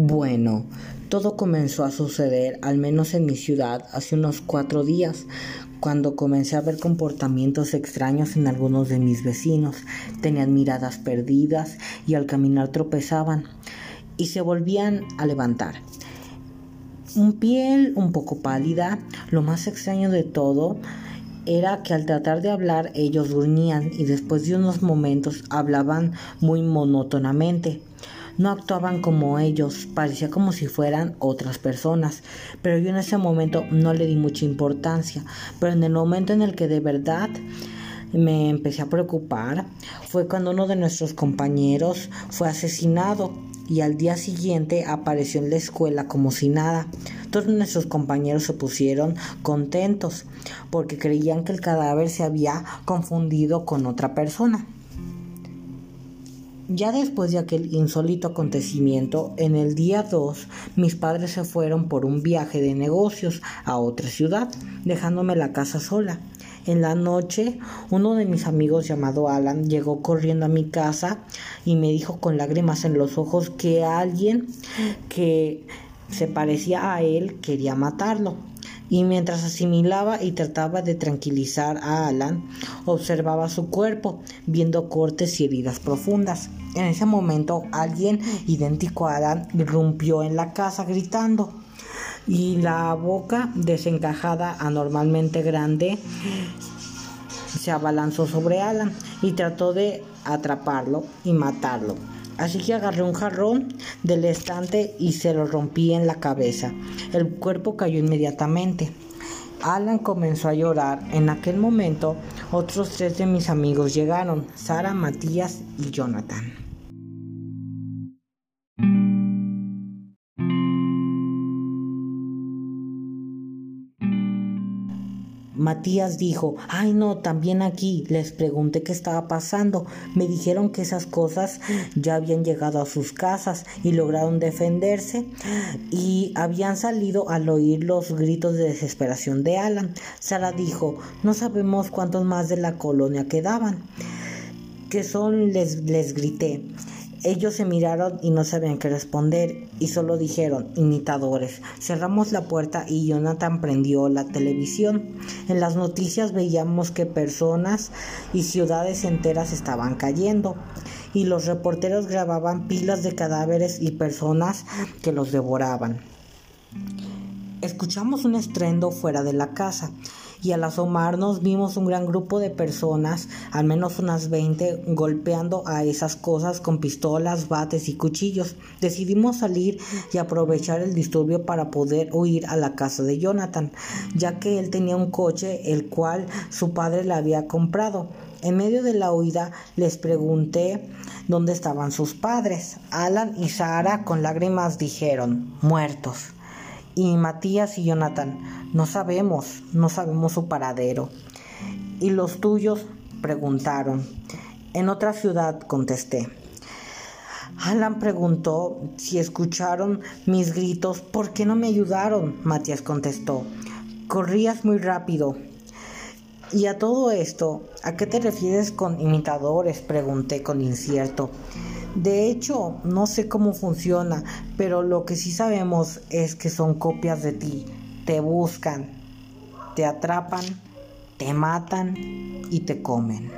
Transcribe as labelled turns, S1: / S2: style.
S1: Bueno, todo comenzó a suceder, al menos en mi ciudad, hace unos cuatro días, cuando comencé a ver comportamientos extraños en algunos de mis vecinos. Tenían miradas perdidas y al caminar tropezaban y se volvían a levantar. Un piel un poco pálida, lo más extraño de todo era que al tratar de hablar ellos gruñían y después de unos momentos hablaban muy monótonamente. No actuaban como ellos, parecía como si fueran otras personas, pero yo en ese momento no le di mucha importancia, pero en el momento en el que de verdad me empecé a preocupar fue cuando uno de nuestros compañeros fue asesinado y al día siguiente apareció en la escuela como si nada. Todos nuestros compañeros se pusieron contentos porque creían que el cadáver se había confundido con otra persona. Ya después de aquel insólito acontecimiento, en el día 2, mis padres se fueron por un viaje de negocios a otra ciudad, dejándome la casa sola. En la noche, uno de mis amigos llamado Alan llegó corriendo a mi casa y me dijo con lágrimas en los ojos que alguien que se parecía a él quería matarlo y mientras asimilaba y trataba de tranquilizar a Alan, observaba su cuerpo, viendo cortes y heridas profundas. En ese momento, alguien idéntico a Alan irrumpió en la casa gritando y la boca desencajada anormalmente grande se abalanzó sobre Alan y trató de atraparlo y matarlo. Así que agarré un jarrón del estante y se lo rompí en la cabeza. El cuerpo cayó inmediatamente. Alan comenzó a llorar. En aquel momento, otros tres de mis amigos llegaron, Sara, Matías y Jonathan. Matías dijo, ay no, también aquí. Les pregunté qué estaba pasando. Me dijeron que esas cosas ya habían llegado a sus casas y lograron defenderse y habían salido al oír los gritos de desesperación de Alan. Sara dijo, no sabemos cuántos más de la colonia quedaban. ¿Qué son? Les, les grité. Ellos se miraron y no sabían qué responder y solo dijeron imitadores. Cerramos la puerta y Jonathan prendió la televisión. En las noticias veíamos que personas y ciudades enteras estaban cayendo y los reporteros grababan pilas de cadáveres y personas que los devoraban. Escuchamos un estrendo fuera de la casa y al asomarnos vimos un gran grupo de personas, al menos unas 20, golpeando a esas cosas con pistolas, bates y cuchillos. Decidimos salir y aprovechar el disturbio para poder huir a la casa de Jonathan, ya que él tenía un coche el cual su padre le había comprado. En medio de la huida les pregunté dónde estaban sus padres. Alan y Sara con lágrimas dijeron, muertos y Matías y Jonathan, no sabemos, no sabemos su paradero. ¿Y los tuyos? preguntaron. En otra ciudad, contesté. Alan preguntó si escucharon mis gritos, ¿por qué no me ayudaron? Matías contestó. Corrías muy rápido. Y a todo esto, ¿a qué te refieres con imitadores? pregunté con incierto. De hecho, no sé cómo funciona, pero lo que sí sabemos es que son copias de ti. Te buscan, te atrapan, te matan y te comen.